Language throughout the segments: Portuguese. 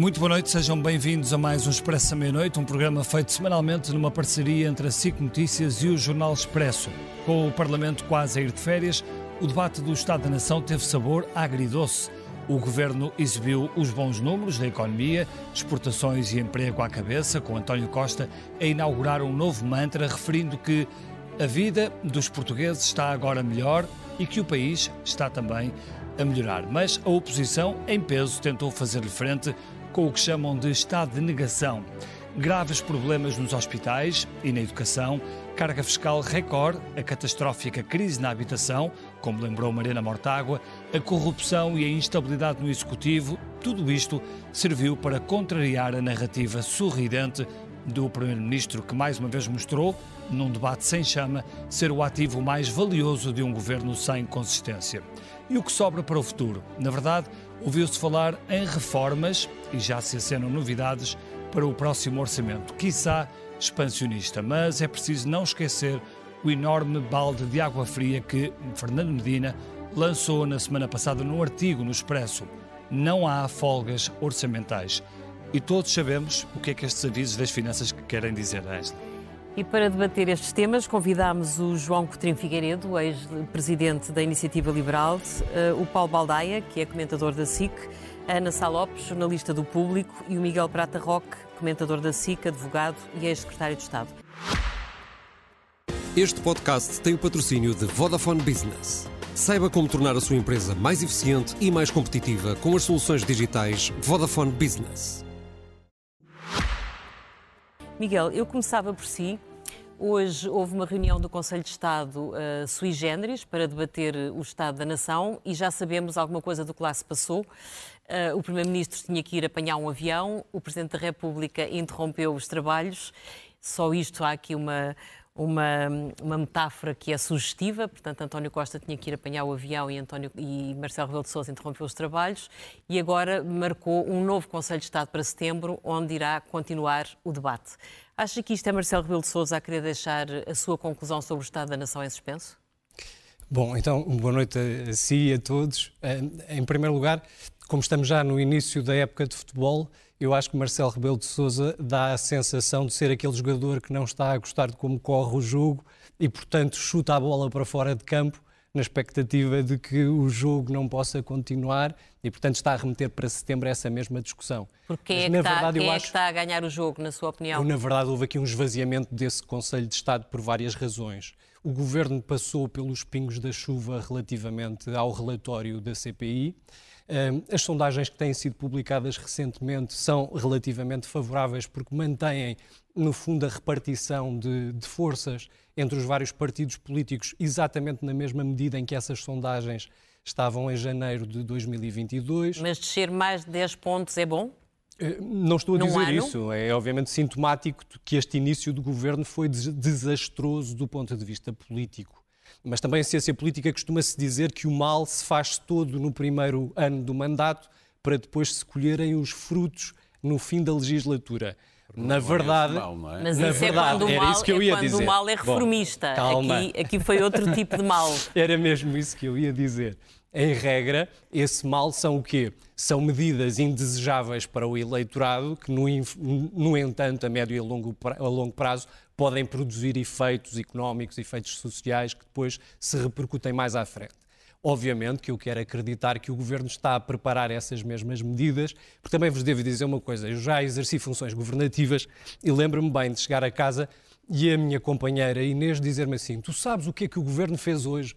Muito boa noite, sejam bem-vindos a mais um Expresso à Meia-Noite, um programa feito semanalmente numa parceria entre a SIC Notícias e o Jornal Expresso. Com o Parlamento quase a ir de férias, o debate do Estado da Nação teve sabor agridoce. O governo exibiu os bons números da economia, exportações e emprego à cabeça, com António Costa a inaugurar um novo mantra referindo que a vida dos portugueses está agora melhor e que o país está também a melhorar. Mas a oposição, em peso, tentou fazer-lhe frente com o que chamam de estado de negação. Graves problemas nos hospitais e na educação, carga fiscal recorde, a catastrófica crise na habitação, como lembrou Mariana Mortágua, a corrupção e a instabilidade no executivo, tudo isto serviu para contrariar a narrativa sorridente do Primeiro-Ministro, que mais uma vez mostrou, num debate sem chama, ser o ativo mais valioso de um governo sem consistência. E o que sobra para o futuro? Na verdade, ouviu-se falar em reformas e já se acenam novidades para o próximo orçamento, quiçá expansionista, mas é preciso não esquecer o enorme balde de água fria que Fernando Medina lançou na semana passada num artigo no Expresso. Não há folgas orçamentais. E todos sabemos o que é que estes avisos das finanças querem dizer a esta. E para debater estes temas, convidámos o João Coutinho Figueiredo, ex-presidente da Iniciativa Liberal, eh, o Paulo Baldaia, que é comentador da SIC, a Ana Salopes, jornalista do Público, e o Miguel Prata Roque, comentador da SIC, advogado e ex-secretário de Estado. Este podcast tem o patrocínio de Vodafone Business. Saiba como tornar a sua empresa mais eficiente e mais competitiva com as soluções digitais Vodafone Business. Miguel, eu começava por si. Hoje houve uma reunião do Conselho de Estado uh, sui generis para debater o Estado da Nação e já sabemos alguma coisa do que lá se passou. Uh, o Primeiro-Ministro tinha que ir apanhar um avião, o Presidente da República interrompeu os trabalhos. Só isto há aqui uma, uma, uma metáfora que é sugestiva, portanto António Costa tinha que ir apanhar o avião e, António, e Marcelo Rebelo de Sousa interrompeu os trabalhos e agora marcou um novo Conselho de Estado para setembro, onde irá continuar o debate. Acha que isto é Marcelo Rebelo de Sousa a querer deixar a sua conclusão sobre o Estado da Nação em suspenso? Bom, então, boa noite a si e a todos. Eh, em primeiro lugar, como estamos já no início da época de futebol, eu acho que Marcelo Rebelo de Sousa dá a sensação de ser aquele jogador que não está a gostar de como corre o jogo e, portanto, chuta a bola para fora de campo na expectativa de que o jogo não possa continuar e, portanto, está a remeter para setembro essa mesma discussão. Porque Mas, é, que, está, verdade, é acho, que está a ganhar o jogo, na sua opinião? Na verdade, houve aqui um esvaziamento desse Conselho de Estado por várias razões. O Governo passou pelos pingos da chuva relativamente ao relatório da CPI. As sondagens que têm sido publicadas recentemente são relativamente favoráveis porque mantêm, no fundo, a repartição de, de, forças entre os vários partidos políticos exatamente na mesma medida em que essas sondagens estavam em janeiro de 2022. Mas descer mais de 10 pontos é bom? Eh, não estou a Num dizer ano? isso. É obviamente sintomático que este início do governo foi desastroso do ponto de vista político. Mas também em ciência política costuma-se dizer que o mal se faz todo no primeiro ano do mandato para depois se colherem os frutos no fim da legislatura. Na é verdade, mal, não é? Mas na isso é verdade, é quando o mal, isso que eu ia é quando dizer. o mal é reformista. Bom, calma. Aqui, aqui foi outro tipo de mal. Era mesmo isso que eu ia dizer. Em regra, esse mal são o quê? São medidas indesejáveis para o eleitorado que, no, no entanto, a médio e longo, a longo prazo, podem produzir efeitos económicos, efeitos sociais que depois se repercutem mais à frente. Obviamente que eu quero acreditar que o Governo está a preparar essas mesmas medidas, porque também vos devo dizer uma coisa, eu já exerci funções governativas e lembro-me bem de chegar a casa e a minha companheira Inês dizer-me assim, tu sabes o que é que o Governo fez hoje?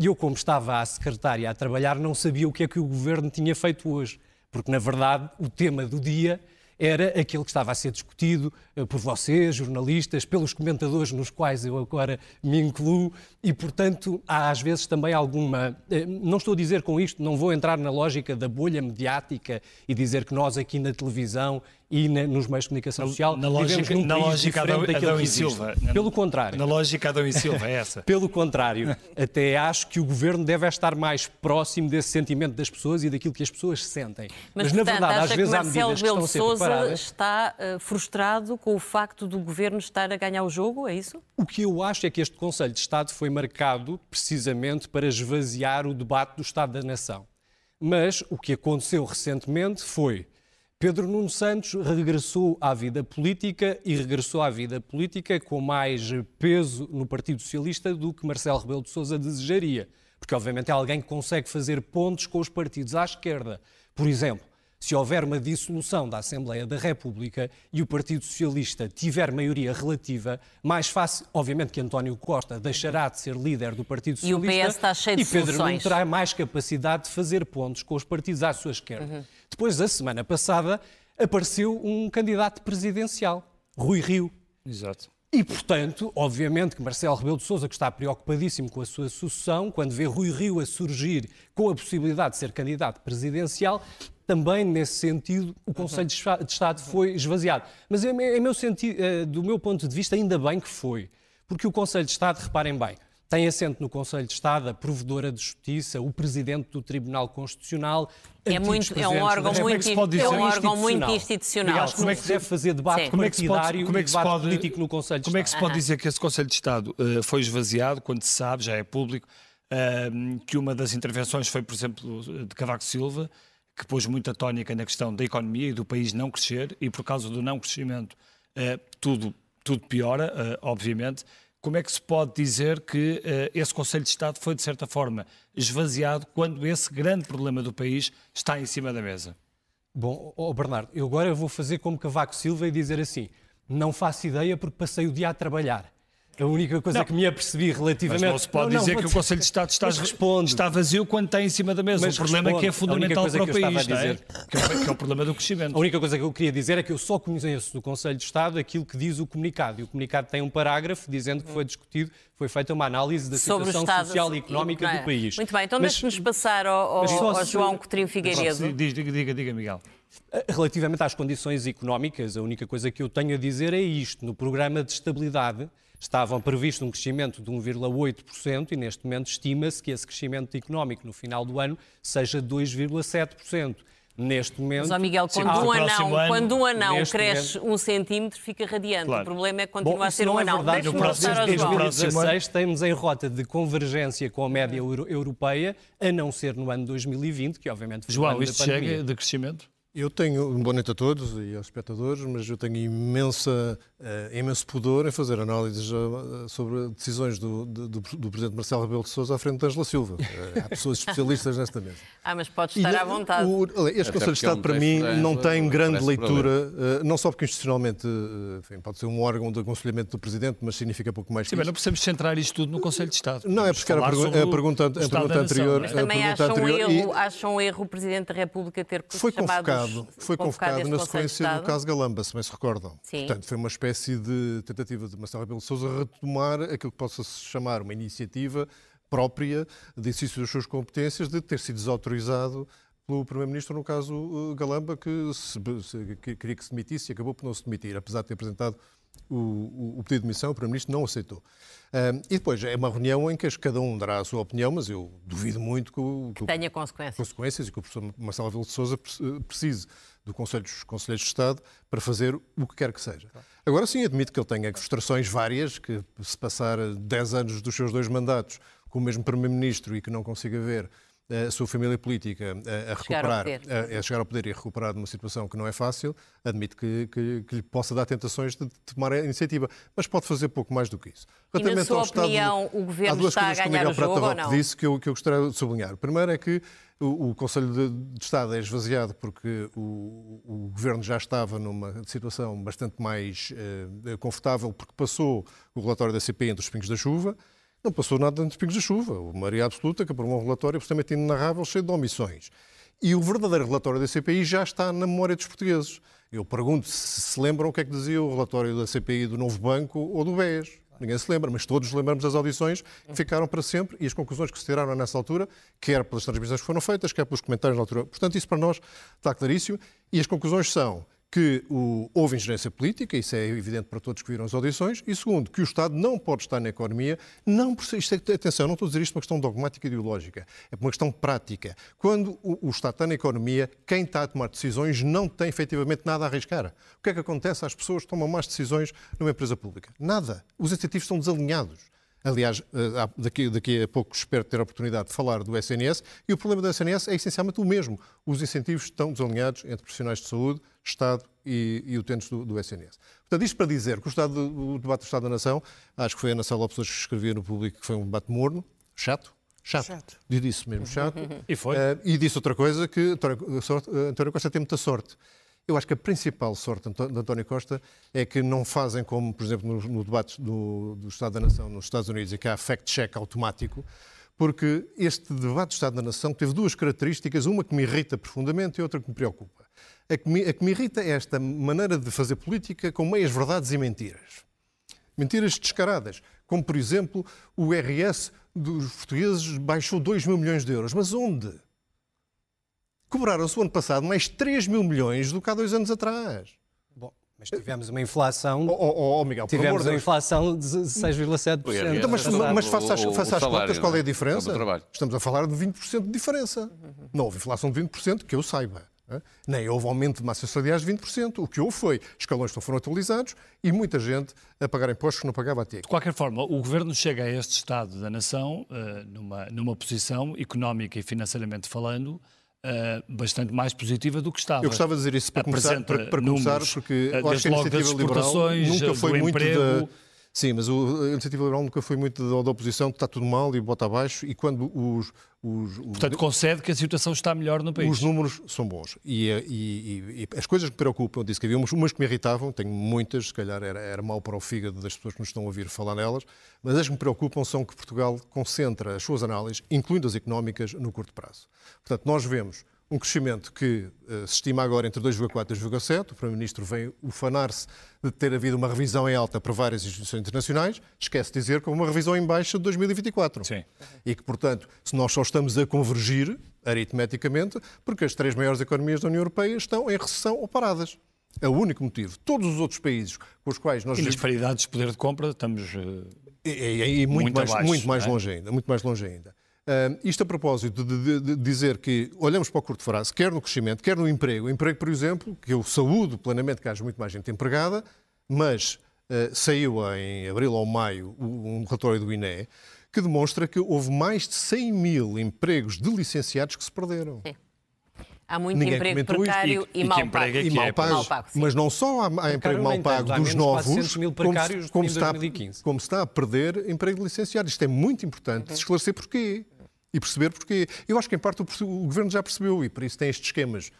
E eu, como estava à secretária a trabalhar, não sabia o que é que o Governo tinha feito hoje, porque, na verdade, o tema do dia era aquele que estava a ser discutido eh, por vocês, jornalistas, pelos comentadores nos quais eu agora me incluo e, portanto, há às vezes também alguma. Eh, não estou a dizer com isto, não vou entrar na lógica da bolha mediática e dizer que nós aqui na televisão e na, nos meios de comunicação social na lógica, num na lógica Adão, Adão e Silva. Pelo contrário. Na lógica Adão e Silva, é essa. Pelo contrário, até acho que o governo deve estar mais próximo desse sentimento das pessoas e daquilo que as pessoas sentem. Mas, Mas portanto, na verdade, às vezes há medidas que estão a ser Sousa preparadas. está uh, frustrado com o facto do governo estar a ganhar o jogo, é isso? O que eu acho é que este Conselho de Estado foi marcado precisamente para esvaziar o debate do Estado da Nação. Mas o que aconteceu recentemente foi Pedro Nuno Santos regressou à vida política e regressou à vida política com mais peso no Partido Socialista do que Marcelo Rebelo de Sousa desejaria, porque obviamente é alguém que consegue fazer pontos com os partidos à esquerda. Por exemplo, se houver uma dissolução da Assembleia da República e o Partido Socialista tiver maioria relativa, mais fácil, obviamente que António Costa deixará de ser líder do Partido Socialista e, o PS está cheio de e Pedro soluções. não terá mais capacidade de fazer pontos com os partidos à sua esquerda. Uhum. Depois, a semana passada, apareceu um candidato presidencial, Rui Rio. Exato. E, portanto, obviamente que Marcelo Rebelo de Sousa, que está preocupadíssimo com a sua sucessão, quando vê Rui Rio a surgir com a possibilidade de ser candidato presidencial, também nesse sentido o Conselho de Estado foi esvaziado. Mas em meu sentido, eh, do meu ponto de vista, ainda bem que foi. Porque o Conselho de Estado, reparem bem, tem assento no Conselho de Estado a Provedora de Justiça, o Presidente do Tribunal Constitucional. É, muito, é um órgão, muito, é um órgão muito institucional. E como é que se deve fazer debate Sim. como é que se pode, como é que se pode, político no Conselho de Como Estado. é que se pode dizer que esse Conselho de Estado uh, foi esvaziado, quando se sabe, já é público, uh, que uma das intervenções foi, por exemplo, de Cavaco Silva, que pôs muita tónica na questão da economia e do país não crescer, e por causa do não crescimento eh, tudo, tudo piora, eh, obviamente. Como é que se pode dizer que eh, esse Conselho de Estado foi, de certa forma, esvaziado quando esse grande problema do país está em cima da mesa? Bom, oh Bernardo, eu agora vou fazer como Cavaco Silva e dizer assim: não faço ideia porque passei o dia a trabalhar. A única coisa não. que me apercebi relativamente. Mas não se pode não, dizer não, que o Conselho de Estado está, está vazio quando está em cima da mesa. Mas o problema responde. é que é fundamental para o país, não é? Que, é? que é o problema do crescimento. A única coisa que eu queria dizer é que eu só conheço do Conselho de Estado aquilo que diz o comunicado. E o comunicado tem um parágrafo dizendo que foi discutido, foi feita uma análise da Sobre situação Estado, social e económica do país. Muito bem, então deixe-nos passar ao, ao, ao João Coutinho Figueiredo. Diga, diga, diga, Miguel. Relativamente às condições económicas, a única coisa que eu tenho a dizer é isto. No programa de estabilidade estavam previsto um crescimento de 1,8% e neste momento estima-se que esse crescimento económico no final do ano seja 2,7%. Neste momento. Mas, Miguel, quando, um anão, ano, quando um anão cresce momento, um centímetro, fica radiante. Claro. O problema é que continua Bom, a ser um é anão. Verdade, no próximo, desde 2016 estamos em rota de convergência com a média euro europeia, a não ser no ano 2020, que obviamente foi João, isto chega de crescimento? Eu tenho, um boa noite a todos e aos espectadores, mas eu tenho imensa, uh, imenso pudor em fazer análises uh, sobre decisões do, do, do, Presidente Marcelo Rebelo de Sousa à frente de Angela Silva. Uh, há pessoas especialistas nesta mesa. Ah, mas pode estar e, à vontade. O, este Conselho de Estado, para mim, não tem grande leitura, não só porque institucionalmente enfim, pode ser um órgão de aconselhamento do Presidente, mas significa pouco mais Sim, mas não precisamos centrar isto tudo no Conselho de Estado. Não, é porque era a, pergu a pergunta, a pergunta anterior. Mas também acham, um erro, e... acham um erro o Presidente da República ter foi chamado convocado, foi convocado na sequência do caso Galamba, se bem se recordam. Sim. Portanto, foi uma espécie de tentativa de Marcelo Rebelo de Sousa retomar aquilo que possa se chamar uma iniciativa própria de exercício das suas competências de ter sido desautorizado pelo Primeiro-Ministro, no caso uh, Galamba, que, se, que, queria que se demitisse e acabou por não se demitir, apesar de ter apresentado o, o, o pedido de demissão, o Primeiro-Ministro não aceitou. Um, e depois é uma reunião em que cada um dará a sua opinião, mas eu duvido muito que, que, que tenha consequências. consequências e que o professor Marcelo Rebelo de Sousa precise do Conselho dos Conselheiros de Estado para fazer o que quer que seja. Agora sim, admito que ele tenha frustrações várias, que se passar 10 anos dos seus dois mandatos com o mesmo Primeiro-Ministro e que não consiga ver a sua família política a, a recuperar, a, a, chegar ao poder e a recuperar de uma situação que não é fácil, admito que, que, que lhe possa dar tentações de, tomar a iniciativa, mas pode fazer pouco mais do que isso. E na sua opinião, Estado, o Governo está a ganhar o, jogo ou não? disse que eu, que eu gostaria de sublinhar. Primeiro é que o, o Conselho de, de, Estado é esvaziado porque o, o, Governo já estava numa situação bastante mais eh, confortável porque passou o relatório da CPI entre os pingos da chuva, não passou nada nos pingos da chuva. O maioria absoluta que aprovou um relatório absolutamente inarrável, cheio de omissões. E o verdadeiro relatório da CPI já está na memória dos portugueses. Eu pergunto se se lembram o que é que dizia o relatório da CPI do Novo Banco ou do BES. Ninguém se lembra, mas todos lembramos das audições que ficaram para sempre e as conclusões que se tiraram nessa altura, quer pelas transmissões que foram feitas, quer pelos comentários na altura. Portanto, isso para nós está claríssimo. E as conclusões são que o, houve ingerência política, isso é evidente para todos que viram as audições, e segundo, que o Estado não pode estar na economia, não isto é, atenção, não estou a dizer isto por uma questão dogmática e ideológica, é por uma questão prática. Quando o, o, Estado está na economia, quem está a tomar decisões não tem efetivamente nada a arriscar. O que é que acontece às pessoas que tomam más decisões numa empresa pública? Nada. Os incentivos estão desalinhados. Aliás, eh, daqui, daqui, a pouco espero ter a oportunidade de falar do SNS, e o problema do SNS é essencialmente o mesmo. Os incentivos estão desalinhados entre profissionais de saúde, Estado e, e utentes do, do, SNS. Portanto, isto para dizer que o, Estado, o debate do Estado da Nação, acho que foi a Ana Sala Pessoas que escrevia no público que foi um debate morno, chato, Chato. chato. E disse mesmo chato. E foi. Uh, e disse outra coisa, que António Costa tem muita sorte. Eu acho que a principal sorte de António Costa é que não fazem como, por exemplo, no, no debate do, do, Estado da Nação nos Estados Unidos, em que há fact-check automático, porque este debate do Estado da Nação teve duas características, uma que me irrita profundamente e outra que me preocupa. A que me, a que me irrita é esta maneira de fazer política com meias verdades e mentiras. Mentiras descaradas, como, por exemplo, o RS dos portugueses baixou 2 mil milhões de euros. Mas onde? Cobraram-se o ano passado mais 3 mil milhões do que há dois anos atrás. Bom, mas tivemos uma inflação. Oh, oh, oh Miguel, tivemos uma inflação de 6,7%. Então, mas, mas faça as, faça as contas, qual é a diferença? Estamos a falar de 20% de diferença. Não houve inflação de 20%, que eu saiba. Nem houve aumento de massa salariais de 20%. O que houve foi escalões não foram atualizados e muita gente a pagar impostos que não pagava até. De qualquer forma, o governo chega a este estado da nação uh, numa, numa posição económica e financeiramente falando Uh, bastante mais positiva do que estava. Eu gostava de dizer isso para começar, para, para começar porque eu acho que a iniciativa liberal nunca foi muito da, Sim, mas o, a iniciativa liberal nunca foi muito da, oposição, que está tudo mal e bota abaixo, e quando os, os, os, Portanto, concede que a situação está melhor no país. Os números são bons. E, e, e, e as coisas que me preocupam, disse que havia umas, umas, que me irritavam, tenho muitas, se calhar era, era mau para o fígado das pessoas que nos estão a ouvir falar nelas, mas as que me preocupam são que Portugal concentra as suas análises, incluindo as económicas, no curto prazo. Portanto, nós vemos um crescimento que uh, se estima agora entre 2,4 e 2,7. O Primeiro-Ministro vem ufanar-se de ter havido uma revisão em alta para várias instituições internacionais. Esquece de dizer que houve uma revisão em baixa de 2024. Sim. E que, portanto, se nós só estamos a convergir, aritmeticamente, porque as três maiores economias da União Europeia estão em recessão ou paradas. É o único motivo. Todos os outros países com os quais nós... E nas paridades de poder de compra estamos... Uh... E, e, e muito, muito, mais, abaixo, muito mais é? longe ainda, muito mais longe ainda. Uh, isto a propósito de, de, de, dizer que olhamos para o curto prazo, quer no crescimento, quer no emprego. O emprego, por exemplo, que eu saúdo plenamente que haja muito mais gente empregada, mas uh, saiu em abril ou maio um relatório do INE que demonstra que houve mais de 100 mil empregos de licenciados que se perderam. Há muito Ninguém emprego precário e, e, e, mal pago. É e mal pago. Mal pago mas não só há, há emprego mal pago dos novos, como, como, está, como se está a perder emprego de licenciado. Isto é muito importante uhum. esclarecer porquê e perceber porque eu acho que em parte o, o Governo já percebeu e por isso tem estes esquemas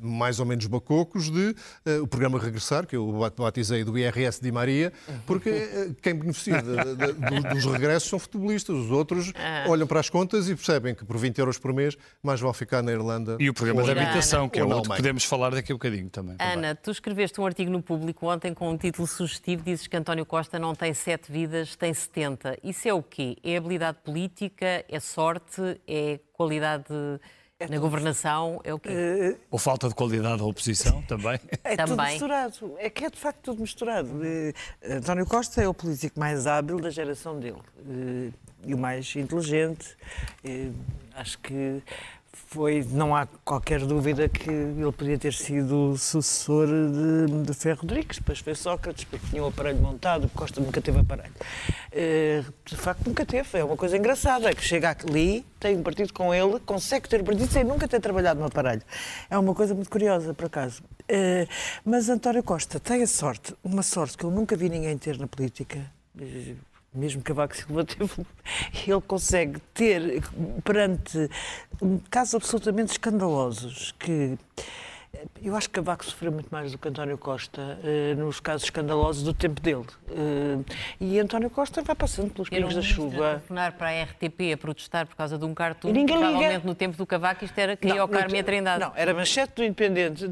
mais ou menos bacocos de uh, o programa Regressar, que eu batizei do IRS de Maria, porque uh, quem beneficia de, de, de, dos regressos são futebolistas, os outros ah. olham para as contas e percebem que por 20 euros por mês mais vão ficar na Irlanda. E o programa de habitação, que é outro que podemos falar daqui a um bocadinho também. Ana, também. tu escreveste um artigo no Público ontem com um título sugestivo, dizes que António Costa não tem sete vidas, tem 70. Isso é o quê? É habilidade política? É sorte? É qualidade é na governação é o quê? Uh, Ou falta de qualidade da oposição também? É também. tudo misturado. É que é de facto tudo misturado. Uh, António Costa é o político mais hábil da geração dele uh, e o mais inteligente. acho que foi, não há qualquer dúvida que ele podia ter sido sucessor de, de Ferro Rodrigues, depois foi Sócrates, porque tinha o aparelho montado, Costa nunca teve aparelho. Uh, de facto, nunca teve. É uma coisa engraçada, é que chega ali, tem um partido com ele, consegue ter partido sem nunca ter trabalhado no aparelho. É uma coisa muito curiosa, por acaso. Uh, mas António Costa tem a sorte, uma sorte que eu nunca vi ninguém ter na política, mesmo Cavaco Silva teve, ele consegue ter perante casos absolutamente escandalosos que eu acho que Cavaco sofreu muito mais do que António Costa uh, nos casos escandalosos do tempo dele. Uh, e António Costa vai passando pelos pingos da chuva. A telefonar para a RTP a protestar por causa de um cartoon. E ninguém liga. no tempo do Cavaco isto era cair ao Carme e a Trindade. Não, era manchete do Independente,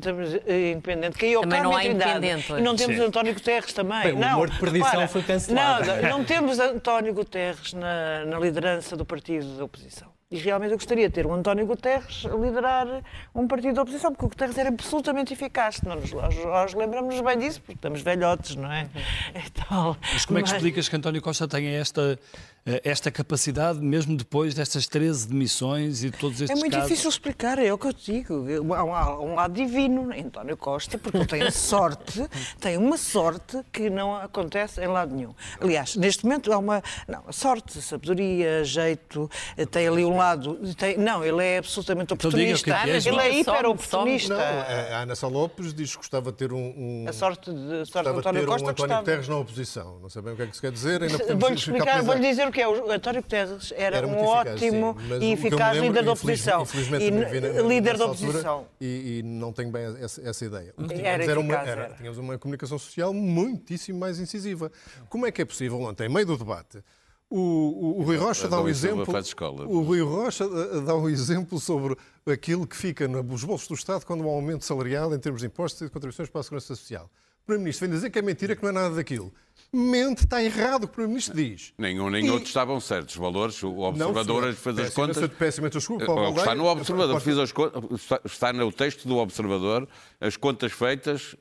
eh, independente cair ao Carme e Trindade. E não temos Sim. António Guterres também. Bem, não, o de perdição foi cancelado. Não, não temos António Guterres na, na liderança do partido da oposição. E realmente eu gostaria de ter o António Guterres a liderar um partido da oposição, porque o Guterres era absolutamente eficaz. Nós, nós, nós lembramos bem disso, porque estamos velhotes, não é? Então, Mas como é que explicas que António Costa tenha esta eh, esta capacidade, mesmo depois destas 13 demissões e todos estes É muito casos? difícil explicar, é o que eu te digo. Há um, lado divino em António Costa, porque ele tem sorte, tem uma sorte que não acontece em lado nenhum. Aliás, neste momento há uma não, sorte, sabedoria, jeito, eh, tem ali um lado. Tem, não, ele é absolutamente então oportunista. Então, é ele é hiper oportunista. a Ana Sá Lopes diz que gostava de ter um. um a sorte de, sorte de António Costa. Um António Guterres na oposição. Não sei bem o que é que se quer dizer. Vou-lhe explicar, vou-lhe dizer porque é o António Guterres era, era um ótimo sim, e eficaz lembro, líder da oposição. Infelizmente, e, líder da oposição. E, e, não tenho bem essa, essa ideia. Era eficaz, era uma, era, era. Tínhamos uma comunicação social muitíssimo mais incisiva. Como é que é possível ontem, em meio do debate, o, o, o, Rui Rocha dá um exemplo. O Rui Rocha dá um exemplo sobre aquilo que fica nos bolsos do Estado quando há um aumento salarial em termos de impostos e de contribuições para a segurança social. O Primeiro-Ministro vem dizer que é mentira, que não é nada daquilo mente, está errado o que o Primeiro-Ministro diz. Nenhum nem e... outro estavam certos. Os valores, o observador não, fez as contas. Péssima, desculpa, está no observador, fiz as contas, está no texto do observador, as contas feitas.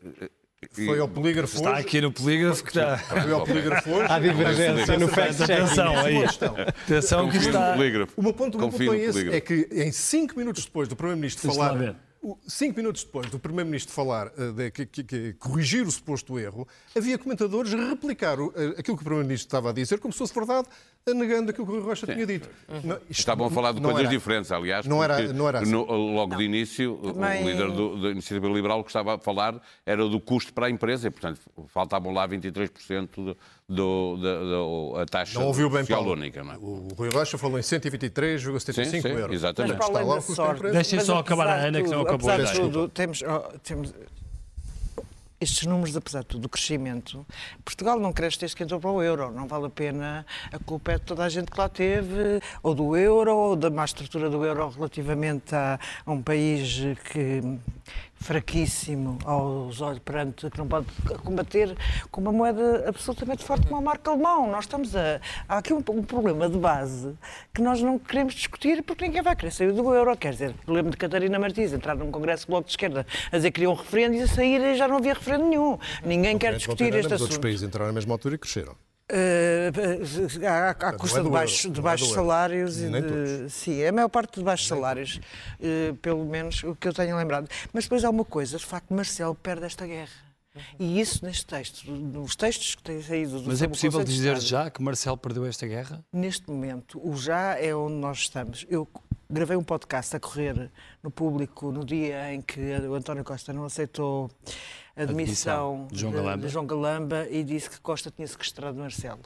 Foi ao polígrafo Está aqui no polígrafo que está. Foi ao polígrafo hoje. Há divergência no fact-checking. Atenção aí. Atenção que está. O meu ponto, o meu ponto é esse, é que em cinco minutos depois do Primeiro-Ministro falar Cinco minutos depois do Primeiro-Ministro falar, uh, de, que, que, que, corrigir o suposto erro, havia comentadores a replicar o, uh, aquilo que o Primeiro-Ministro estava a dizer como se fosse verdade, negando aquilo que o Rui Rocha Sim. tinha dito. Uhum. Estavam a falar de coisas era, diferentes, aliás, não era, não era assim. no, logo não. de início, Também... o líder do, da Iniciativa Liberal que estava a falar era do custo para a empresa, e, portanto, faltavam lá 23% do, do, do, da taxa não ouviu bem, social Paulo. única. Não é? O Rui Rocha falou em 123,75 euros. Exatamente. Mas, Deixem só acabar a Ana, que não acabou. Apesar de tudo, temos, oh, temos estes números, apesar de tudo, do crescimento, Portugal não cresce desde que entrou para o euro. Não vale a pena, a culpa é de toda a gente que lá teve, ou do euro, ou da má estrutura do euro relativamente a, a um país que fraquíssimo aos olhos perante que não pode combater com uma moeda absolutamente forte como a marca alemão. Nós estamos a. Há aqui um, um, problema de base que nós não queremos discutir porque ninguém vai querer sair do euro. Quer dizer, lembro de Catarina Martins entrar num congresso do Bloco de Esquerda a dizer que queria um referendo e a sair já não havia referendo nenhum. Ninguém quer discutir este assunto. Outros países entraram na mesma altura e cresceram. Uh, à, à custa é de, baixo, de baixos é salários e de, sim, a maior parte de baixos salários, uh, pelo menos o que eu tenho lembrado. Mas depois há uma coisa, de facto, Marcelo perde esta guerra. E isso neste texto, nos textos que têm saído do Mas é possível dizer já que Marcelo perdeu esta guerra? Neste momento, o já é onde nós estamos. Eu gravei um podcast a correr no público no dia em que o António Costa não aceitou a demissão de João, Galamba. De, de João Galamba e disse que Costa tinha sequestrado Marcelo.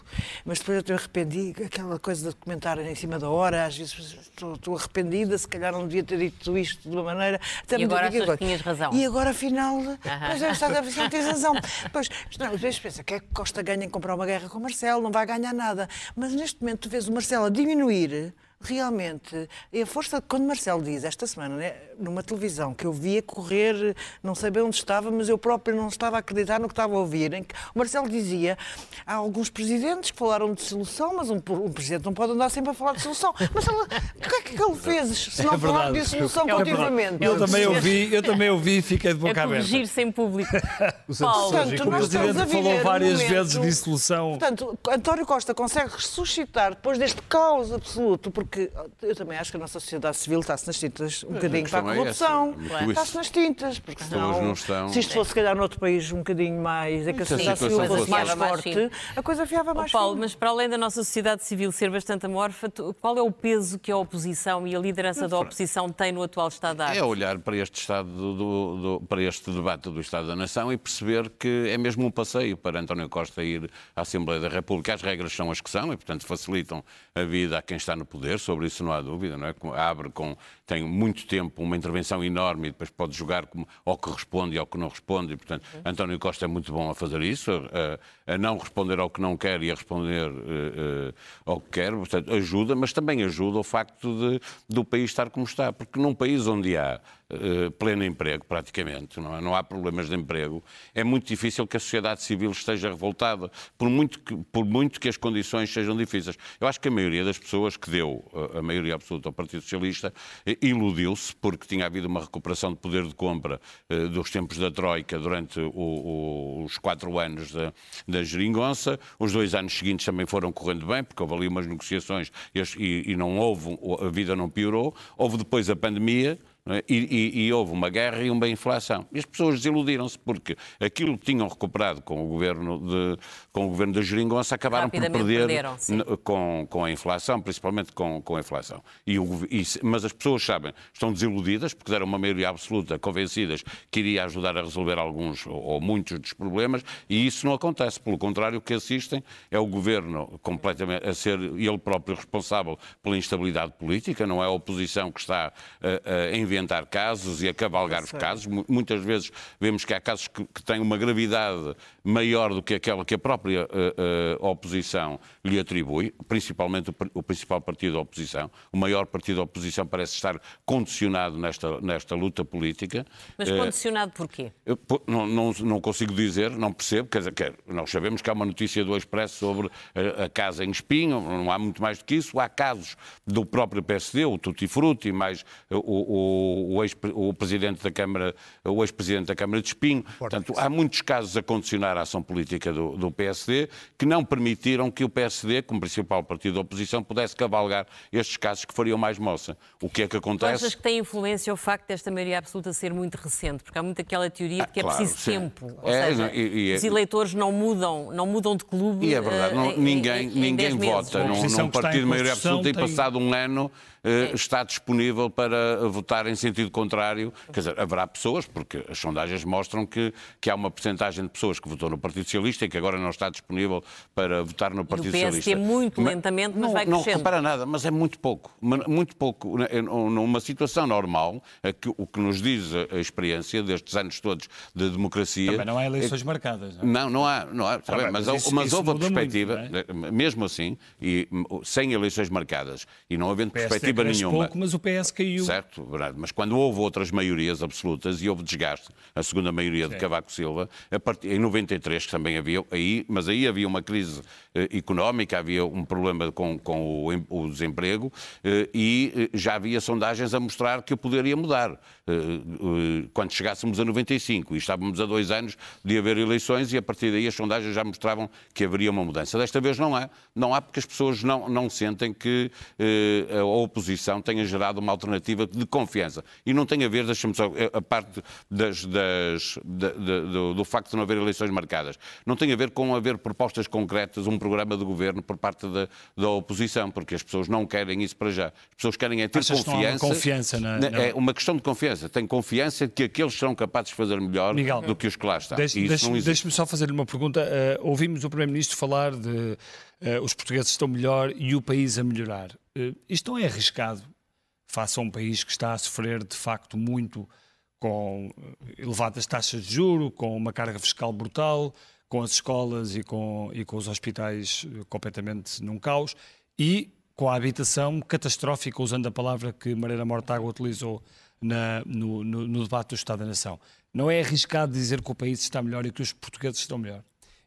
Mas depois eu te arrependi, aquela coisa de comentar em cima da hora, às vezes estou, estou arrependida, se calhar não devia ter dito isto de uma maneira. Até e agora achas que tinhas razão. E agora afinal, uh -huh. pois é, está a tens razão. Pois, não, às vezes pensa, que é que Costa ganha em comprar uma guerra com Marcelo? Não vai ganhar nada. Mas neste momento tu vês o Marcelo a diminuir realmente, a força, quando Marcelo diz esta semana, né, numa televisão, que eu via correr, não sei bem onde estava, mas eu próprio não estava a acreditar no que estava a ouvir, em que o Marcelo dizia, há alguns presidentes que falaram de solução, mas um, um presidente não pode andar sempre a falar de solução. Mas o que é que ele fez se não é falar de solução é continuamente? Eu também ouvi, eu também ouvi e fiquei de boca é aberta. corrigir sem público. Paulo, Portanto, o Presidente falou várias momento, vezes de solução. Portanto, António Costa consegue ressuscitar depois deste caos absoluto, porque porque eu também acho que a nossa sociedade civil está-se nas tintas um bocadinho para a é corrupção. É está-se nas tintas, porque senão, não estão... se isto fosse, se calhar, noutro país um bocadinho mais, em que a sociedade civil fosse mais forte, a coisa fiava mais oh, Paulo, mas para além da nossa sociedade civil ser bastante amorfa, qual é o peso que a oposição e a liderança da oposição têm no atual Estado da arte? É olhar para este, estado do, do, para este debate do Estado da Nação e perceber que é mesmo um passeio para António Costa ir à Assembleia da República. As regras são as que são e, portanto, facilitam a vida a quem está no poder sobre isso não há dúvida, não é? Abre com, tem muito tempo, um uma intervenção enorme e depois pode jogar como, ao que responde e ao que não responde. E, portanto, uhum. António Costa é muito bom a fazer isso, a, a não responder ao que não quer e a responder uh, uh, ao que quer. Portanto, ajuda, mas também ajuda o facto de, do país estar como está. Porque num país onde há uh, pleno emprego, praticamente, não, é? não há problemas de emprego, é muito difícil que a sociedade civil esteja revoltada, por muito que, por muito que as condições sejam difíceis. Eu acho que a maioria das pessoas que deu a maioria absoluta ao Partido Socialista iludiu-se porque tinha havido uma recuperação de poder de compra dos tempos da Troika durante o, o, os quatro anos da, da geringonça. Os dois anos seguintes também foram correndo bem, porque houve ali umas negociações e, e não houve, a vida não piorou. Houve depois a pandemia, é? E, e, e, houve uma guerra e uma inflação. E as pessoas desiludiram-se porque aquilo que tinham recuperado com o governo, de, com o governo da Geringonça acabaram por perder com, com a inflação, principalmente com, com a inflação. E o, mas as pessoas sabem, estão desiludidas porque deram uma maioria absoluta, convencidas que iria ajudar a resolver alguns ou, ou muitos dos problemas e isso não acontece. Pelo contrário, o que assistem é o governo completamente a ser ele próprio responsável pela instabilidade política, não é a oposição que está a, a inventar casos e a cavalgar os casos. Muitas vezes vemos que há casos que, que, têm uma gravidade maior do que aquela que a própria uh, uh, oposição lhe atribui, principalmente o, o, principal partido da oposição. O maior partido da oposição parece estar condicionado nesta, nesta luta política. Mas uh, condicionado porquê? Não, não, não, consigo dizer, não percebo. Quer dizer, nós sabemos que há uma notícia do Expresso sobre a, a casa em Espinho, não há muito mais do que isso. Há casos do próprio PSD, o Tutti Frutti, mais o, o o, ex, o presidente da Câmara, o ex-presidente da Câmara de Espinho. Portanto, há muitos casos a condicionar a ação política do, do, PSD que não permitiram que o PSD, como principal partido da oposição, pudesse cavalgar estes casos que fariam mais moça. O que é que acontece? Tu achas que tem influência o facto desta maioria absoluta ser muito recente? Porque há muito aquela teoria de que é claro, preciso sim. tempo. Ou é, seja, e, e, os eleitores não mudam, não mudam de clube. E é verdade, não, uh, ninguém, em, em ninguém vota num, num partido de maioria absoluta tem... e passado um ano uh, está disponível para votar em sentido contrário. Quer dizer, haverá pessoas, porque as sondagens mostram que, que há uma porcentagem de pessoas que votou no Partido Socialista e que agora não está disponível para votar no Partido e o Socialista. muito mas, lentamente, mas não, vai crescendo. Não repara nada, mas é muito pouco. Muito pouco. Numa situação normal, o que nos diz a experiência destes anos todos de democracia... Também não há eleições é... marcadas. Não, é? não, não há. Não há tá bem, mas, mas, isso, mas isso houve a perspectiva, muito, é? mesmo assim, e sem eleições marcadas, e não havendo perspectiva nenhuma... pouco, mas o PS caiu. Certo, verdade. Mas quando houve outras maiorias absolutas e houve desgaste, a segunda maioria de Cavaco Silva, a partir, em 93 que também havia, aí, mas aí havia uma crise eh, económica, havia um problema com, com o, o, desemprego eh, e eh, já havia sondagens a mostrar que o poder ia mudar. Eh, eh, quando chegássemos a 95 e estávamos a dois anos de haver eleições e a partir daí as sondagens já mostravam que haveria uma mudança. Desta vez não há, não há porque as pessoas não, não sentem que eh, a oposição tenha gerado uma alternativa de confiança e não tem a ver, deixa-me só, a parte das, das, da, da, do, do, facto de não haver eleições marcadas. Não tem a ver com haver propostas concretas, um programa de governo por parte da, da oposição, porque as pessoas não querem isso para já. As pessoas querem é ter Achas confiança. confiança na, na... É uma questão de confiança. Tem confiança que aqueles serão capazes de fazer melhor Miguel, do que os que lá estão. Deixe-me deixe deixe só fazer-lhe uma pergunta. Uh, ouvimos o Primeiro-Ministro falar de uh, os portugueses estão melhor e o país a melhorar. Uh, isto não é arriscado face a um país que está a sofrer de facto muito com eh, elevadas taxas de juro, com uma carga fiscal brutal, com as escolas e com, e com os hospitais eh, completamente num caos e com a habitação catastrófica, usando a palavra que Mareira Mortágua utilizou na, no, no, no debate do Estado da Nação. Não é arriscado dizer que o país está melhor e que os portugueses estão melhor?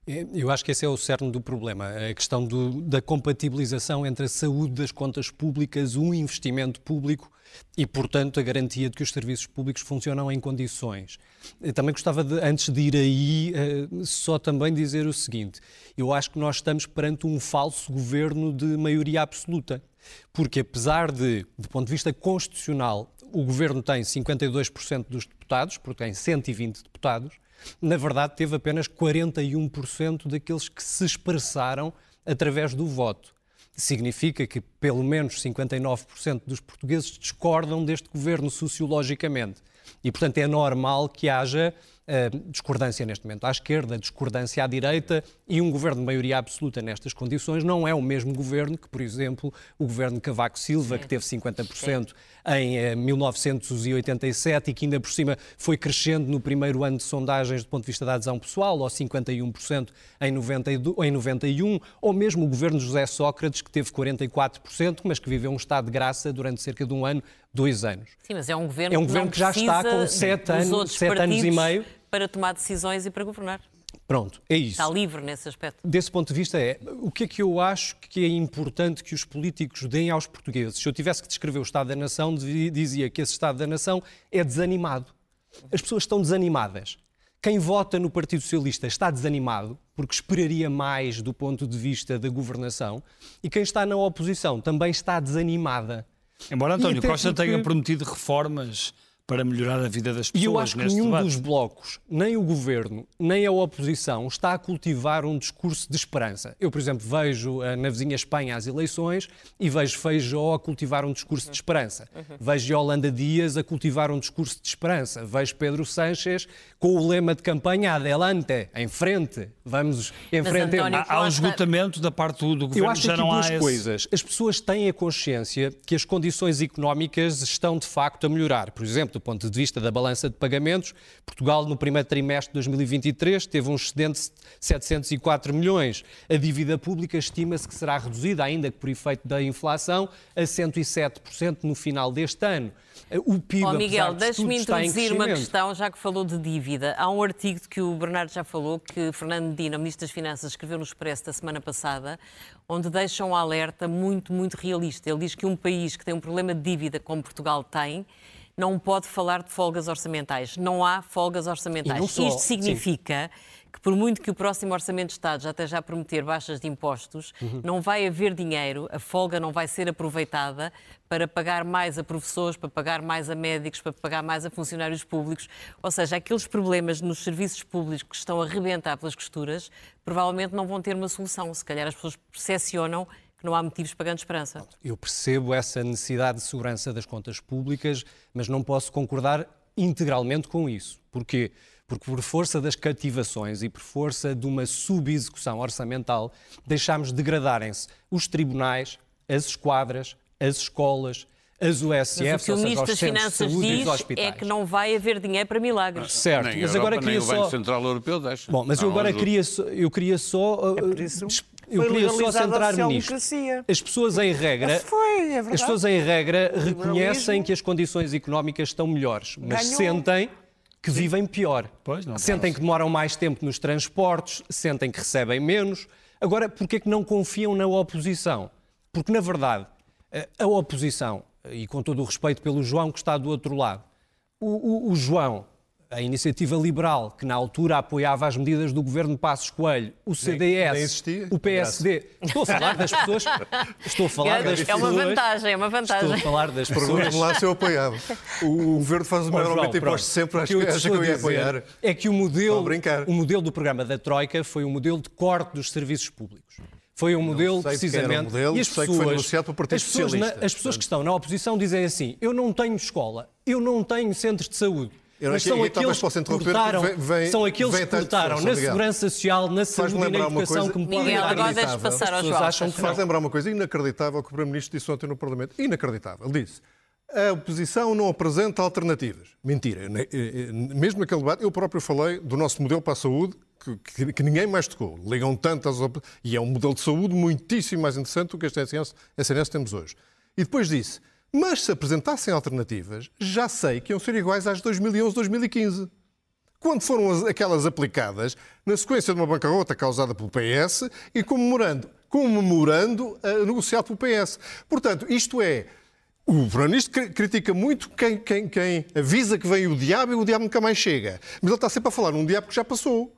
É, eu acho que esse é o cerne do problema, a questão do, da compatibilização entre a saúde das contas públicas, o investimento público e, portanto, a garantia de que os serviços públicos funcionam em condições. Eu também gostava, de, antes de ir aí, uh, só também dizer o seguinte: eu acho que nós estamos perante um falso governo de maioria absoluta. Porque, apesar de, do ponto de vista constitucional, o governo tem 52% dos deputados, porque tem 120 deputados, na verdade teve apenas 41% daqueles que se expressaram através do voto. Significa que pelo menos 59% dos portugueses discordam deste governo sociologicamente. E, portanto, é normal que haja discordância neste momento à esquerda, discordância à direita e um governo de maioria absoluta nestas condições não é o mesmo governo que, por exemplo, o governo de Cavaco Silva, que teve 50% Sim. em uh, 1987 e que ainda por cima foi crescendo no primeiro ano de sondagens do ponto de vista da adesão pessoal, ou 51% em, 92, em 91, ou mesmo o governo de José Sócrates, que teve 44%, mas que viveu um estado de graça durante cerca de um ano, dois anos. Sim, mas é um governo, é um governo que, que já está com sete anos, sete anos e meio para tomar decisões e para governar. Pronto, é isso. Está livre nesse aspecto. Desse ponto de vista, é o que é que eu acho que é importante que os políticos deem aos portugueses. Se eu tivesse que descrever o Estado da Nação, dizia que esse Estado da Nação é desanimado. As pessoas estão desanimadas. Quem vota no Partido Socialista está desanimado, porque esperaria mais do ponto de vista da governação, e quem está na oposição também está desanimada. Embora António Costa porque... tenha prometido reformas para melhorar a vida das pessoas. E eu acho que nenhum debate. dos blocos, nem o governo, nem a oposição, está a cultivar um discurso de esperança. Eu, por exemplo, vejo uh, na vizinha Espanha as eleições e vejo Feijó a cultivar um discurso de esperança. Uhum. Vejo Yolanda Dias a cultivar um discurso de esperança. Vejo Pedro Sánchez com o lema de campanha adelante, em frente, vamos em frente. Há, há um esgotamento da parte do governo, eu acho já que não duas há coisas. Esse... As pessoas têm a consciência que as condições económicas estão de facto a melhorar. Por exemplo, do ponto de vista da balança de pagamentos, Portugal no primeiro trimestre de 2023 teve um excedente de 704 milhões. A dívida pública estima-se que será reduzida, ainda que por efeito da inflação, a 107% no final deste ano. O PIB, oh, Miguel, deixe-me introduzir uma questão, já que falou de dívida. Há um artigo que o Bernardo já falou, que Fernando Medina, Ministro das Finanças, escreveu no Expresso da semana passada, onde deixa um alerta muito, muito realista. Ele diz que um país que tem um problema de dívida como Portugal tem, não pode falar de folgas orçamentais. Não há folgas orçamentais. Só, Isto significa sim. que, por muito que o próximo Orçamento de Estado já esteja a prometer baixas de impostos, uhum. não vai haver dinheiro, a folga não vai ser aproveitada para pagar mais a professores, para pagar mais a médicos, para pagar mais a funcionários públicos. Ou seja, aqueles problemas nos serviços públicos que estão a rebentar pelas costuras, provavelmente não vão ter uma solução. Se calhar as pessoas percepcionam que não há motivos para grande esperança. Eu percebo essa necessidade de segurança das contas públicas, mas não posso concordar integralmente com isso. Porquê? Porque por força das cativações e por força de uma subexecução orçamental, deixámos degradarem-se os tribunais, as esquadras, as escolas, as USFs, o que o Ministro das Finanças diz é que não vai haver dinheiro para milagres. Certo, nem mas Europa, agora queria nem só... o Banco Central Europeu deixa. Bom, mas eu agora queria só, eu queria só uh, é eu queria só centrar-me nisto. As pessoas em regra, foi, é as pessoas em regra reconhecem que as condições económicas estão melhores, mas Ganhou. sentem que vivem pior. Pois, sentem que demoram mais tempo nos transportes, sentem que recebem menos. Agora, porquê é que não confiam na oposição? Porque, na verdade, a oposição, e com todo o respeito pelo João que está do outro lado, o, o, o João a iniciativa liberal, que na altura apoiava as medidas do governo Passos Coelho, o CDS, nem, existia, o PSD. Estou a falar das pessoas. Estou a falar das pessoas. É uma vantagem, é uma vantagem. Estou a falar das pessoas. Pergunta-me lá se eu apoiava. O governo faz o maior aumento de impostos sempre, acho que, que, acho que eu ia apoiar. É que o modelo, o modelo do programa da Troika foi um modelo de corte dos serviços públicos. Foi um modelo, precisamente. Um modelo, e as pessoas, as pessoas, na, as pessoas que estão na oposição dizem assim: eu não tenho escola, eu não tenho centros de saúde. Eu mas são aqueles, que cortaram, vem, são aqueles vem que cortaram na segurança social, na saúde e na educação que me podem Miguel, agora deixa passar aos acham que Faz lembrar uma coisa inacreditável que o Primeiro-Ministro disse ontem no Parlamento. Inacreditável. Ele disse a oposição não apresenta alternativas. Mentira. Eh, eh, mesmo naquele debate, eu próprio falei do nosso modelo para a saúde, que, que, que ninguém mais tocou. Ligam tantas... E é um modelo de saúde muitíssimo mais interessante do que este SNS, SNS temos hoje. E depois disse mas se apresentassem alternativas, já sei que iam ser iguais às 2011-2015. Quando foram aquelas aplicadas na sequência de uma bancarrota causada pelo PS e comemorando, comemorando a negociar pelo PS. Portanto, isto é, o Primeiro-Ministro critica muito quem, quem, quem avisa que vem o diabo e o diabo nunca mais chega. Mas ele está sempre a falar num diabo que já passou.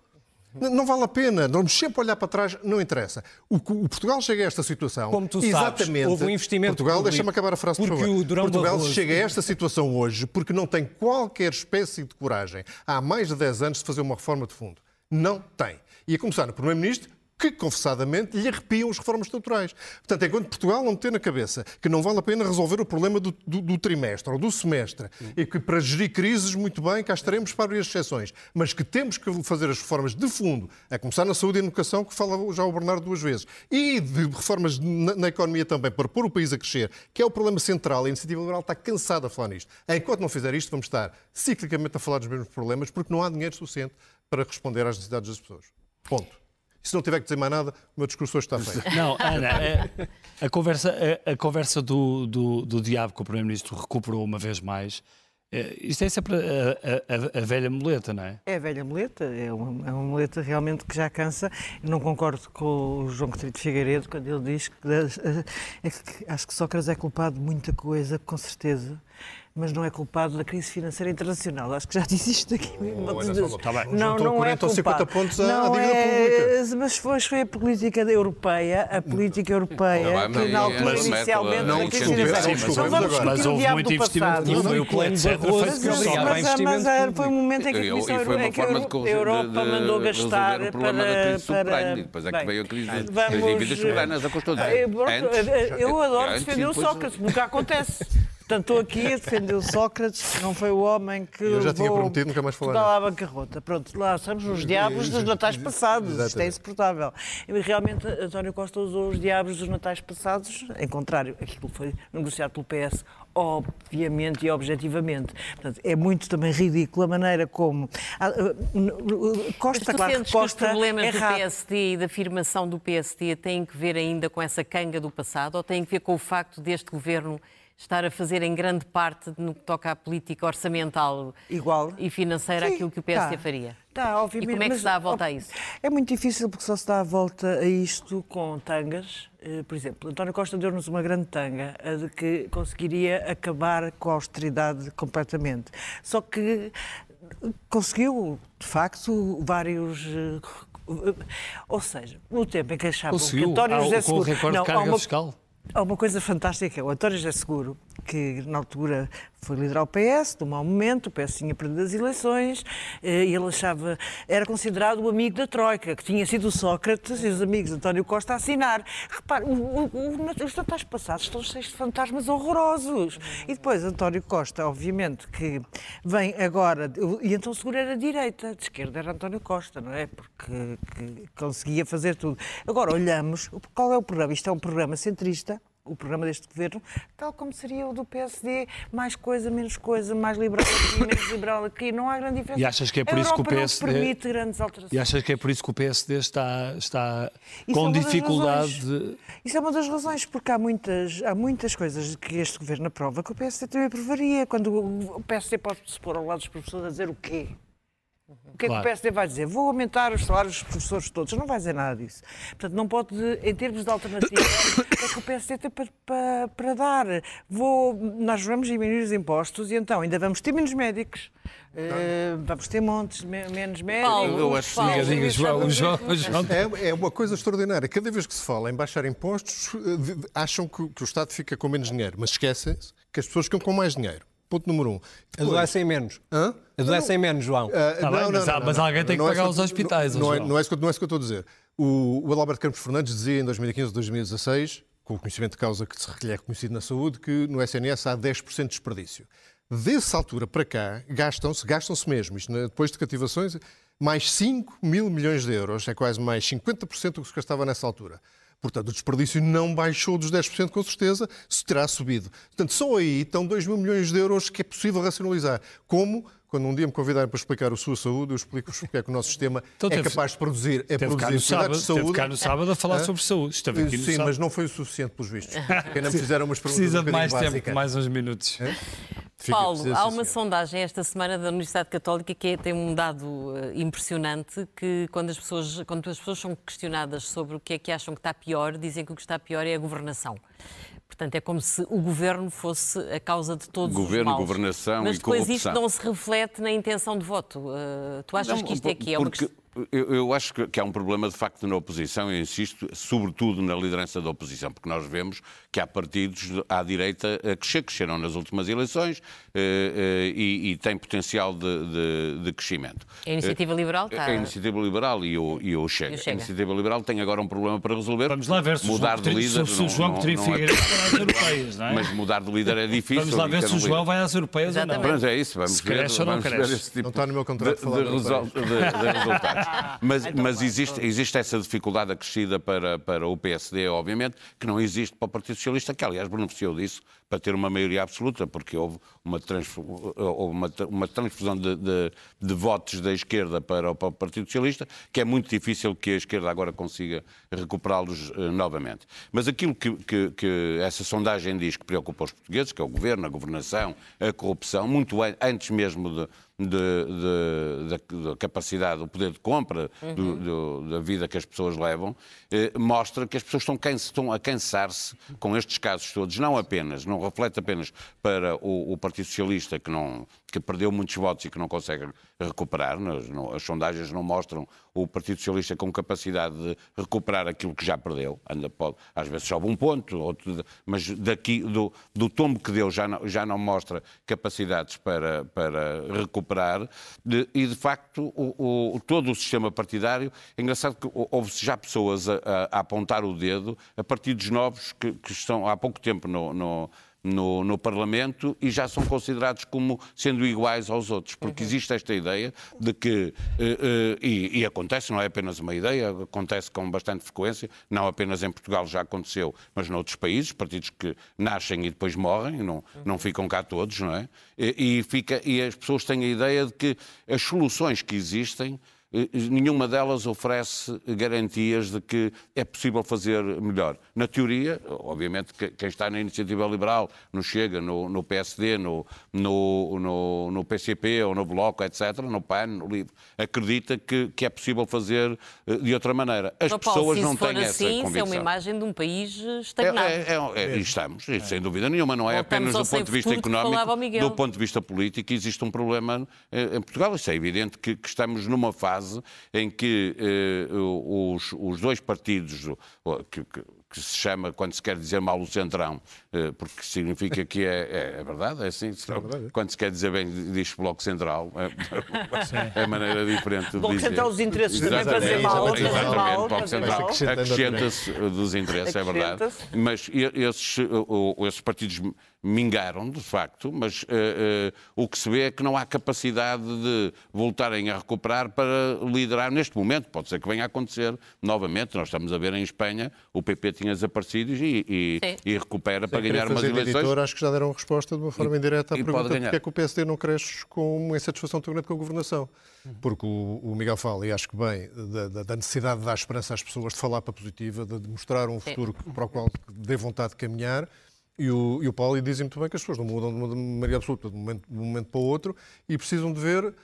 Não vale a pena, vamos sempre olhar para trás, não interessa. O, o Portugal chega a esta situação. Como tu exatamente, sabes, houve um investimento. Portugal, deixa-me acabar a frase, por favor. O Portugal Barroso... chega a esta situação hoje porque não tem qualquer espécie de coragem, há mais de 10 anos, de fazer uma reforma de fundo. Não tem. E a começar no Primeiro-Ministro, que, confessadamente, lhe arrepiam as reformas estruturais. Portanto, enquanto Portugal não ter na cabeça que não vale a pena resolver o problema do, do, do trimestre ou do semestre e que para gerir crises, muito bem, cá estaremos para abrir as exceções, mas que temos que fazer as reformas de fundo, a começar na saúde e educação, que fala já o Bernardo duas vezes, e de reformas na, na economia também, para pôr o país a crescer, que é o problema central. A iniciativa liberal está cansada de falar nisto. Enquanto não fizer isto, vamos estar ciclicamente a falar dos mesmos problemas, porque não há dinheiro suficiente para responder às necessidades das pessoas. Ponto. E se não tiver que dizer mais nada, o meu discurso hoje está feito. Não, Ana, é, a conversa, a, a conversa do, do, do diabo que o Primeiro-Ministro recuperou uma vez mais, é, isto é sempre a, a, a, velha muleta, não é? É a velha muleta, é uma, é uma muleta realmente que já cansa. Eu não concordo com o João Coutinho de Figueiredo quando ele diz que, é que acho que Sócrates é culpado de muita coisa, com certeza mas não é culpado da crise financeira internacional. Acho que já disse isto aqui. Oh, tá não, não é culpado. 50 pontos à, não à é, pública. Mas foi, foi a política europeia, a política europeia, não, que na altura inicialmente... Não, desculpa, mas houve muito investimento. Não foi o plano de Mas foi o momento em que a Comissão Europa mandou gastar para... Depois é que veio a crise das dívidas soberanas, a custou Eu adoro defender o Sócrates, nunca acontece. Portanto, estou aqui a defender o Sócrates, que não foi o homem que. Eu já tinha prometido nunca mais falar. Toda a bancarrota. Pronto, lá estamos nos diabos dos natais passados. Exatamente. Isto é insuportável. E, realmente, António Costa usou os diabos dos natais passados, em contrário, aquilo foi negociado pelo PS, obviamente e objetivamente. Portanto, é muito também ridículo a maneira como. Ah, uh, Costa, claro, Costa que os problemas é do PSD e da afirmação do PSD têm que ver ainda com essa canga do passado ou têm que ver com o facto deste governo estar a fazer em grande parte no que toca à política orçamental Igual. e financeira Sim, aquilo que o PSD tá. faria. Tá, obviamente. E como é que se dá a volta a isso? É muito difícil porque só se dá a volta a isto com tangas. Eh, por exemplo, António Costa deu-nos uma grande tanga, a de que conseguiria acabar com a austeridade completamente. Só que conseguiu, de facto, vários eh, ou seja, no tempo em que achavam Conseguiu. que António José Seguro... Com o recorde não, de carga uma, fiscal? Há uma coisa fantástica, o António José Seguro, que na altura foi liderar o PS, no mau momento, o PS tinha perdido as eleições, eh, e ele achava, era considerado o amigo da Troika, que tinha sido o Sócrates e os amigos de António Costa a assinar. Repare, os natais passados estão cheios de fantasmas horrorosos. E depois António Costa, obviamente, que vem agora, e então Seguro era direita, de esquerda era António Costa, não é? Porque conseguia fazer tudo. Agora olhamos, qual é o programa? Isto é um programa centrista, o programa deste governo, tal como seria o do PSD, mais coisa, menos coisa, mais liberal aqui, menos liberal aqui, não há grande diferença. E achas que é por isso que o PSD permite grandes alterações. E achas que é por isso que o PSD está está com é dificuldade de... Isso é uma das razões, porque há muitas há muitas coisas que este governo aprova que o PSD também aprovaria, quando o PSD pode se pôr ao lado dos professores a dizer o quê? O que é claro. que o PSD vai dizer? Vou aumentar os salários dos professores todos. Não vai dizer nada disso. Portanto, não pode, em termos de alternativa, é que o PSD tem para, para, para, dar. Vou, nós vamos diminuir os impostos e então ainda vamos ter menos médicos. Uh, vamos ter montes, menos médicos. Paulo, eu acho Paulo, diga, diga, João, João, João. É, é, uma coisa extraordinária. Cada vez que se fala em baixar impostos, eh, acham que, que o Estado fica com menos dinheiro, mas esquecem-se que as pessoas ficam com mais dinheiro. Ponto número um. Adoecem menos. Hã? Adoecem menos, João. Uh, tá não, bem, não, mas, não, alguém tem que pagar é os hospitais. Não, é, não, é isso que, não é isso que eu estou a dizer. O, o Alberto Campos Fernandes dizia em 2015 ou 2016, com o conhecimento de causa que se lhe é reconhecido na saúde, que no SNS há 10% de desperdício. Dessa altura para cá, gastam-se, gastam-se mesmo, isto depois de cativações, mais 5 mil milhões de euros, é quase mais 50% do que se gastava nessa altura. Portanto, o desperdício não baixou dos 10% com certeza, se terá subido. Portanto, só aí estão 2 mil milhões de euros que é possível racionalizar. Como quando um dia me convidarem para explicar a sua saúde, eu explico-vos porque é que o nosso sistema então, é capaz de produzir, é produzir no sábado, de saúde. Teve cá no sábado a falar ah? sobre saúde. Esteve aqui Sim, mas não foi o suficiente, pelos vistos. Ainda me fizeram umas perguntas Precisa um de mais básicas. tempo, mais uns minutos. É? Paulo, há uma sondagem esta semana da Universidade Católica que é, tem um dado uh, impressionante que quando as, pessoas, quando as pessoas são questionadas sobre o que é que acham que está pior, dizem que o que está pior é a governação. Portanto, é como se o governo fosse a causa de todos governo, os males. governação Mas e depois corrupção. isto não se reflete na intenção de voto. Uh, tu achas não, que isto é que é uma porque, Eu, eu, acho que, há um problema de facto na oposição, eu insisto, sobretudo na liderança da oposição, porque nós vemos que há partidos à direita a crescer, cresceram nas últimas eleições eh, eh, e, e têm potencial de, de, de, crescimento. A Iniciativa Liberal está... A Iniciativa Liberal e o, e o, Chega. E o Chega. A Iniciativa Liberal tem agora um problema para resolver. Vamos lá ver se mudar João, de líder. Se o João Coutinho Figueiredo vai às europeias, não é? Mas mudar de líder é difícil. Vamos lá ver se o João vai às europeias ou não. Mas é isso, vamos se ver. Cresce ou não cresce. Tipo não está no meu contrato de, falar de, de, resultados. Mas, mas existe, existe essa dificuldade acrescida para, para o PSD, obviamente, que não existe para o Partido Socialista, que aliás beneficiou disso para ter uma maioria absoluta, porque houve uma, uma, transfusão de, de, de, votos da esquerda para o, para o, Partido Socialista, que é muito difícil que a esquerda agora consiga recuperá-los uh, novamente. Mas aquilo que, que, que, essa sondagem diz que preocupa os portugueses, que é o governo, a governação, a corrupção, muito antes mesmo de, da capacidade, do poder de compra uhum. do, do, da vida que as pessoas levam, eh, mostra que as pessoas estão, estão a cansar-se com estes casos todos, não apenas, não reflete apenas para o, o Partido Socialista, que, não, que perdeu muitos votos e que não consegue recuperar, as sondagens não mostram o Partido Socialista com capacidade de recuperar aquilo que já perdeu, Anda, pode, às vezes sobe um ponto, outro, mas daqui, do, do tombo que deu já não, já não mostra capacidades para, para recuperar, de, e de facto o, o, todo o sistema partidário, é engraçado que houve já pessoas a, a, a apontar o dedo a partidos novos que, que estão há pouco tempo no, no no, no, Parlamento e já são considerados como sendo iguais aos outros, porque uhum. existe esta ideia de que, eh, eh, e, e, acontece, não é apenas uma ideia, acontece com bastante frequência, não apenas em Portugal já aconteceu, mas noutros países, partidos que nascem e depois morrem, não, não ficam cá todos, não é? E, e, fica, e as pessoas têm a ideia de que as soluções que existem nenhuma delas oferece garantias de que é possível fazer melhor. Na teoria, obviamente, quem está na iniciativa liberal, no Chega, no, no PSD, no, no, no, no, PCP ou no Bloco, etc., no PAN, no LIVRE, acredita que, que é possível fazer eh, de outra maneira. As Paulo, pessoas não têm assim, essa convicção. Isso é uma imagem de um país estagnado. É, é, é, é estamos, sem dúvida nenhuma. Não é apenas do ponto de vista económico, do ponto de vista político, existe um problema eh, em Portugal. Isso é evidente que, que estamos numa fase em que eh, os, os, dois partidos que, que, que, se chama, quando se quer dizer mal o centrão, eh, porque significa que é, é, é verdade, é assim, é quando se quer dizer bem diz bloco central, é, é maneira diferente de bloco dizer. Bloco central dos interesses também para dizer mal. Exatamente, bloco central acrescenta-se dos interesses, é verdade. Mas esses, esses partidos mingaram, de facto, mas uh, uh, o que se vê é que não há capacidade de voltarem a recuperar para liderar neste momento. Pode ser que venha a acontecer novamente. Nós estamos a ver em Espanha, o PP tinha desaparecido e, e, e recupera Sim, para ganhar umas eleições. Editor, acho que já deram resposta de uma forma e, indireta à pergunta porque é que o PSD não cresce com uma insatisfação tão grande com a governação. Porque o, o Miguel fala, e acho que bem, da, da, necessidade de dar esperança às pessoas, de falar para a positiva, de mostrar um futuro Sim. para o qual dê vontade de caminhar. E o, e o Paulo dizem muito bem que as pessoas não mudam de uma maneira absoluta de um momento, de um momento para o outro e precisam de ver uh,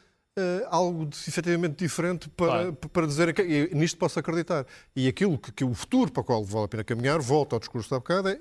algo de, efetivamente diferente para, claro. para dizer que e nisto posso acreditar. E aquilo que, que, o futuro para o qual vale a pena caminhar, volta ao discurso da bocada, é,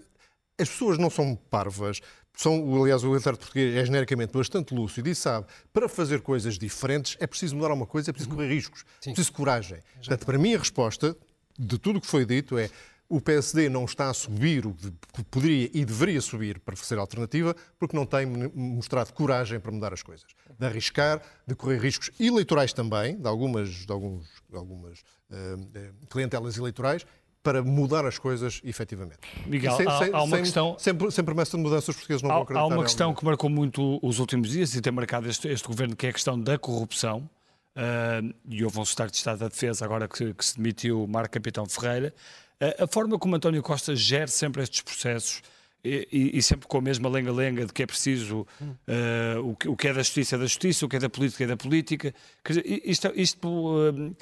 as pessoas não são parvas, são, aliás, o eleitorado português é genericamente bastante lúcido e sabe, para fazer coisas diferentes é preciso mudar uma coisa, é preciso correr riscos, é preciso coragem. Portanto, para mim a resposta de tudo o que foi dito é o PSD não está a subir o que poderia e deveria subir para ser alternativa, porque não tem mostrado coragem para mudar as coisas. De arriscar, de correr riscos eleitorais também, de algumas, de alguns, de algumas uh, clientelas eleitorais, para mudar as coisas efetivamente. Miguel, sem, há, há, uma sem, questão... Sem, sem promessa de mudanças, os portugueses não há, vão acreditar. Há uma questão que marcou muito os últimos dias e tem marcado este, este governo, que é a questão da corrupção. Uh, e houve um secretário de Estado da Defesa, agora que, que se demitiu, Marco Capitão Ferreira, a forma como António Costa gera sempre estes processos e, e, e sempre com a mesma lenga-lenga de que é preciso uh, o, que, o, que, é da justiça é da justiça, o que é da política é da política. Dizer, isto, isto uh,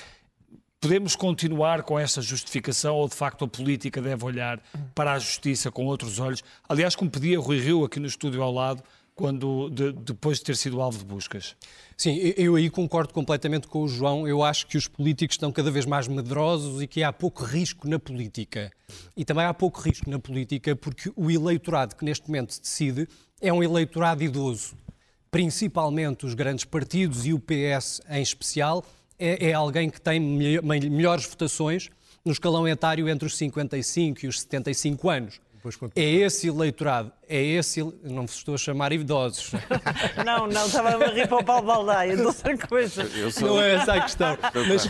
podemos continuar com esta justificação ou de facto a política deve olhar para a justiça com outros olhos? Aliás, como pedia Rui Rio aqui no estúdio ao lado, quando de, depois de ter sido alvo de buscas. Sim, eu aí concordo completamente com o João. Eu acho que os políticos estão cada vez mais medrosos e que há pouco risco na política. E também há pouco risco na política porque o eleitorado que neste momento decide é um eleitorado idoso. Principalmente os grandes partidos e o PS em especial é, é alguém que tem melhores votações no escalão etário entre os 55 e os 75 anos. É esse eleitorado, é esse. Não vos estou a chamar idosos. não, não, estava a rir para o Paulo Baldaia, de outra coisa. Sou... Não é essa a questão. Mas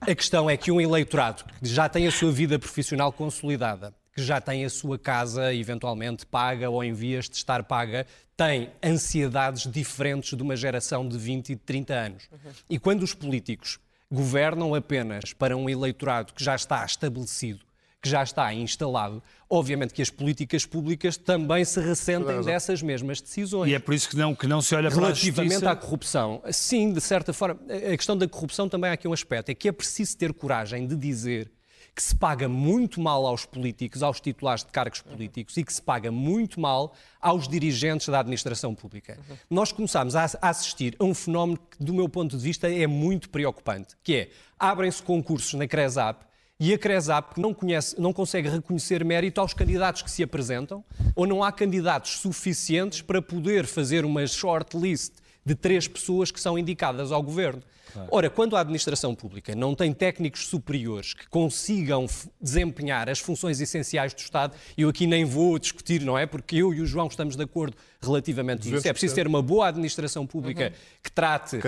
a questão é que um eleitorado que já tem a sua vida profissional consolidada, que já tem a sua casa eventualmente paga ou em vias de estar paga, tem ansiedades diferentes de uma geração de 20 e de 30 anos. Uhum. E quando os políticos governam apenas para um eleitorado que já está estabelecido, que já está instalado, obviamente que as políticas públicas também se ressentem dessas mesmas decisões. E é por isso que não, que não se olha para a justiça... à corrupção, sim, de certa forma, a questão da corrupção também há aqui um aspecto, é que é preciso ter coragem de dizer que se paga muito mal aos políticos, aos titulares de cargos políticos e que se paga muito mal aos dirigentes da administração pública. Nós começámos a assistir a um fenómeno que, do meu ponto de vista, é muito preocupante, que é, abrem-se concursos na CRESAP e a CRESAP não, conhece, não consegue reconhecer mérito aos candidatos que se apresentam, ou não há candidatos suficientes para poder fazer uma shortlist de três pessoas que são indicadas ao governo. Ora, quando a administração pública não tem técnicos superiores que consigam desempenhar as funções essenciais do Estado, eu aqui nem vou discutir, não é? Porque eu e o João estamos de acordo relativamente a isso. É preciso ter uma boa administração pública uhum. que trate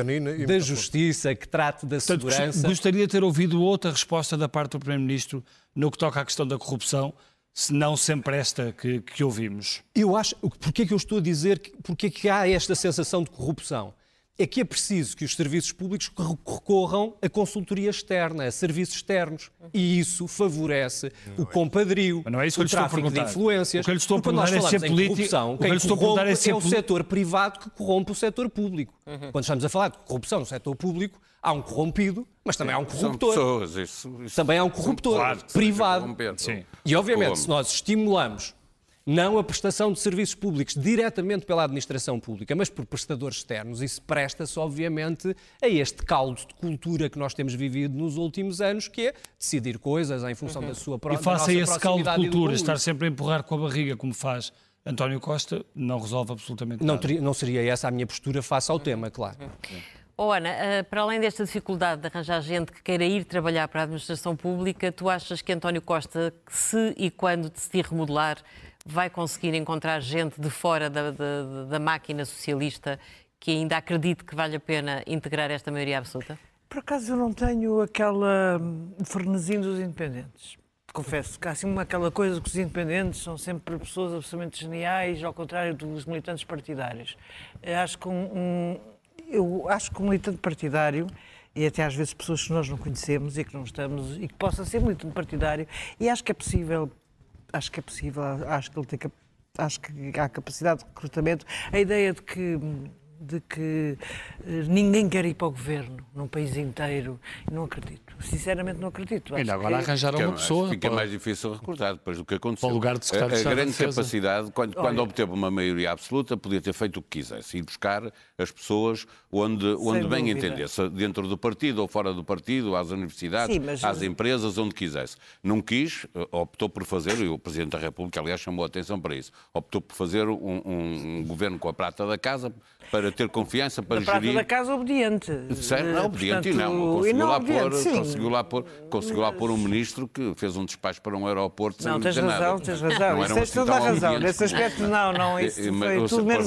da justiça, que trate da Portanto, segurança. Gostaria de ter ouvido outra resposta da parte do Primeiro-Ministro no que toca à questão da corrupção se não sempre esta que, que ouvimos. Eu acho. Porquê é que eu estou a dizer que, porquê é que há esta sensação de corrupção? É que é preciso que os serviços públicos recorram a consultoria externa, a serviços externos. E isso favorece não o compadrio, é o tráfico de influências. O que eu lhe estou a perguntar é se é corrupção, quem corrompe é, é o setor privado que corrompe o setor público. Uhum. Quando estamos a falar de corrupção no setor público, há um corrompido, mas também há um corruptor. Pessoas, isso, isso também há um corruptor claro, privado. E obviamente, se nós estimulamos não a prestação de serviços públicos diretamente pela administração pública, mas por prestadores externos. Isso presta-se, obviamente, a este caldo de cultura que nós temos vivido nos últimos anos, que é decidir coisas em função uhum. da sua própria E faça esse caldo de cultura, estar sempre a empurrar com a barriga, como faz António Costa, não resolve absolutamente não nada. Teria, não seria essa a minha postura face ao tema, claro. Oh, Ana, eh, para além desta dificuldade de arranjar gente que queira ir trabalhar para a administração pública, tu achas que António Costa, se e quando decidir remodelar, vai conseguir encontrar gente de fora da, da, da máquina socialista que ainda acredite que vale a pena integrar esta maioria absoluta? Por acaso eu não tenho aquela hum, frenesim dos independentes. Confesso que há assim aquela coisa que os independentes são sempre pessoas absolutamente geniais, ao contrário dos militantes partidários. Eu acho que um eu acho que um militante partidário e até às vezes pessoas que nós não conhecemos e que não estamos e que possa ser militante partidário e acho que é possível acho que é possível, acho que ele tem acho que há capacidade de recrutamento. A ideia de que de que eh, ninguém quer ir para o governo num país inteiro. Não acredito. Sinceramente, não acredito. Ainda agora que... arranjaram uma pessoa. Fica para... mais difícil recrutar depois do que aconteceu. Para o lugar de secretário a, a grande capacidade, quando, quando, obteve uma maioria absoluta, podia ter feito o que quisesse, ir buscar as pessoas onde, onde bem entendesse, dentro do partido ou fora do partido, às universidades, Sim, mas... às empresas, onde quisesse. Não quis, eh, optou por fazer, e o Presidente da República, aliás, chamou a atenção para isso, optou por fazer um, um, um governo com a prata da casa para ter confiança, para da gerir... da casa obediente. Certo? Não, obediente Portanto, não. Conseguiu, não lá pôr, conseguiu, lá pôr, conseguiu lá pôr um ministro que fez um despacho para um aeroporto sem Não, tens razão, nada. tens razão. Não isso tens toda a razão. Nesse aspecto, não, não. Isso foi tudo menos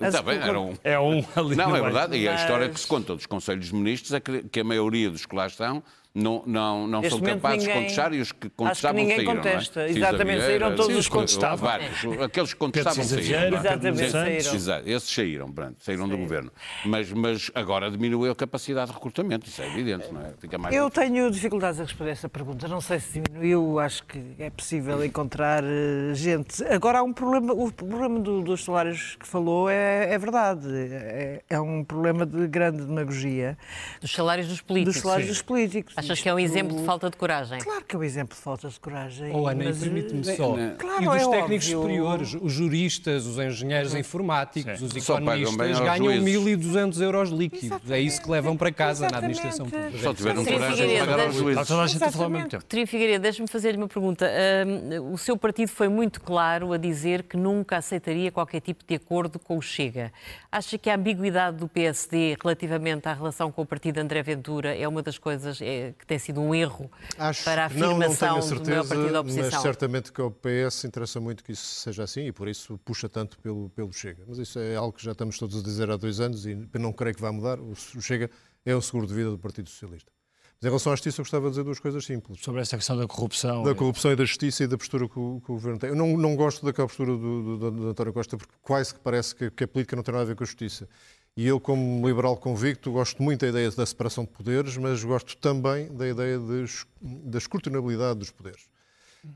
Está bem, era um... É um ali Não, é verdade. E a história que se conta dos Conselhos de Ministros é que a maioria dos que lá estão não, não, não são capazes ninguém, de contestar e os que contestavam acho que ninguém saíram. Contesta. É? Exatamente, saíram todos sim, os que contestavam. Vários, aqueles que contestavam saíram. Exatamente, saíram. Esses saíram, pronto, saíram do governo. Mas, mas agora diminuiu a capacidade de recrutamento, isso é evidente, não é? Fica mais Eu tenho dificuldades a responder essa pergunta. Não sei se diminuiu, acho que é possível encontrar uh, gente. Agora há um problema, o problema do, dos salários que falou é, é verdade. É, é, um problema de grande demagogia. Dos salários dos políticos. Dos salários sim. dos políticos. Achas que é um exemplo de falta de coragem? Claro que é um exemplo de falta de coragem. Oh, Ana, e mas, permite-me eh, só. Claro, e dos é técnicos óbvio. superiores, os juristas, os engenheiros informáticos, os Só pagam bem economistas ganham juízes. 1.200 euros líquidos. É isso que levam para casa na Exatamente. administração pública. Só tiveram Sim, coragem de pagar aos Está juízes. toda a gente a falar ao mesmo Exatamente. tempo. Doutora Figueiredo, deixe-me fazer-lhe uma pergunta. Hum, o seu partido foi muito claro a dizer que nunca aceitaria qualquer tipo de acordo com o Chega. Acha que a ambiguidade do PSD relativamente à relação com o partido de André Ventura é uma das coisas eh, que tem sido um erro Acho para a que não, não tenho afirmação a do maior certeza, partido da mas oposição? certamente que ao PS interessa muito que isso seja assim e por isso puxa tanto pelo, pelo Chega. Mas isso é algo que já estamos todos a dizer há dois anos e não creio que vá mudar. O Chega é o seguro de vida do Partido Socialista. Mas em relação à justiça, eu gostava de dizer duas coisas simples. Sobre esta questão da corrupção. Da corrupção e da justiça e da postura que o, que o governo tem. Eu não, não gosto daquela postura do, do, do António Costa, porque quase que parece que, que a política não tem nada a ver com a justiça. E eu, como liberal convicto, gosto muito da ideia da separação de poderes, mas gosto também da ideia de, da escrutinabilidade dos poderes.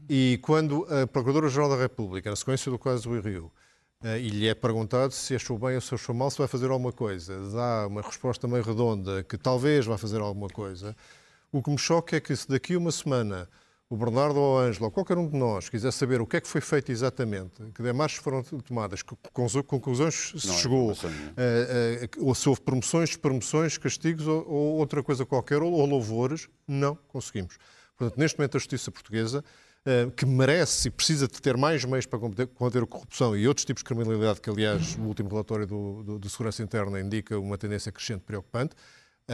E quando a Procuradora-Geral da República, na sequência do caso do Rio, eh, e lhe é perguntado se achou bem ou se achou mal, se vai fazer alguma coisa, dá uma resposta meio redonda que talvez vá fazer alguma coisa, o que me choca é que se daqui a uma semana o Bernardo ou a Ângela ou qualquer um de nós quiser saber o que é que foi feito exatamente, que demarches foram tomadas, que conclusões se Não chegou, nenhuma. eh, eh, ou se houve promoções, despromoções, castigos ou, ou outra coisa qualquer, ou, ou louvores, não conseguimos. Portanto, neste momento a justiça portuguesa, eh, que merece e precisa de ter mais meios para combater, combater a corrupção e outros tipos de criminalidade, que aliás o último relatório do, do, do Segurança Interna indica uma tendência crescente preocupante,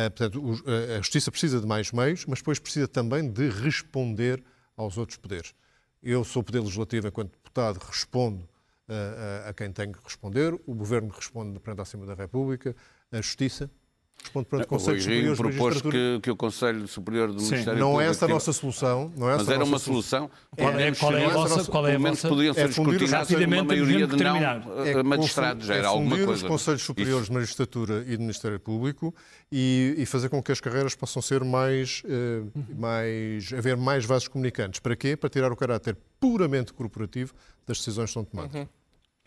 portanto, o- a- a justiça precisa de mais meios, mas depois precisa também de responder aos outros poderes. Eu sou o Poder Legislativo, enquanto deputado, respondo eh, a, a quem tem que responder, o Governo responde perante a Assembleia da República, a Justiça responde perante o Rui Superior Rio de propôs que, que o Conselho Superior do Ministério Não é Público essa a nossa solução. Não é essa Mas era uma nossa solução. Qual Pelo é, qual é a vossa? Qual é a Pelo vossa? podiam ser É escrutinados por uma Rapidamente, maioria de não eh, magistrados. Já é era alguma coisa. os Conselhos Isso- Superiores de Magistratura e do Ministério Público e, e fazer com que as carreiras possam ser mais, eh, mais. haver mais vasos comunicantes. Para quê? Para tirar o caráter puramente corporativo das decisões que são tomadas.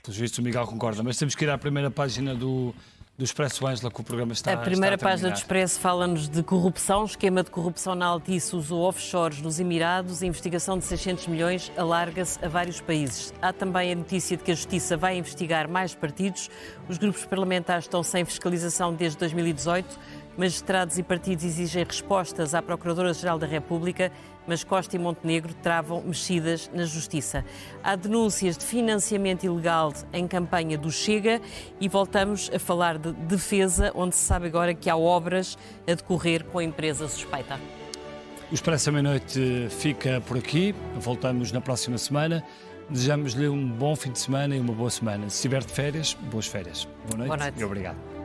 Pelos vistos, o Miguel concorda, mas temos que ir à primeira página do, do Expresso Ângela, que o programa está A primeira está a página do. Expresso fala-nos de corrupção. Esquema de corrupção na Altice usou offshores nos Emirados. A investigação de 600 milhões alarga-se a vários países. Há também a notícia de que a Justiça vai investigar mais partidos. Os grupos parlamentares estão sem fiscalização desde 2018. Magistrados e partidos exigem respostas à Procuradora-Geral da República, mas Costa e Montenegro travam mexidas na Justiça. Há denúncias de financiamento ilegal em campanha do Chega e voltamos a falar de defesa, onde se sabe agora que há obras a decorrer com a empresa suspeita. O Expresso à Meia-Noite fica por aqui. Voltamos na próxima semana. Desejamos-lhe um bom fim de semana e uma boa semana. Se estiver de férias, boas férias. Boa noite, Boa noite. e obrigado.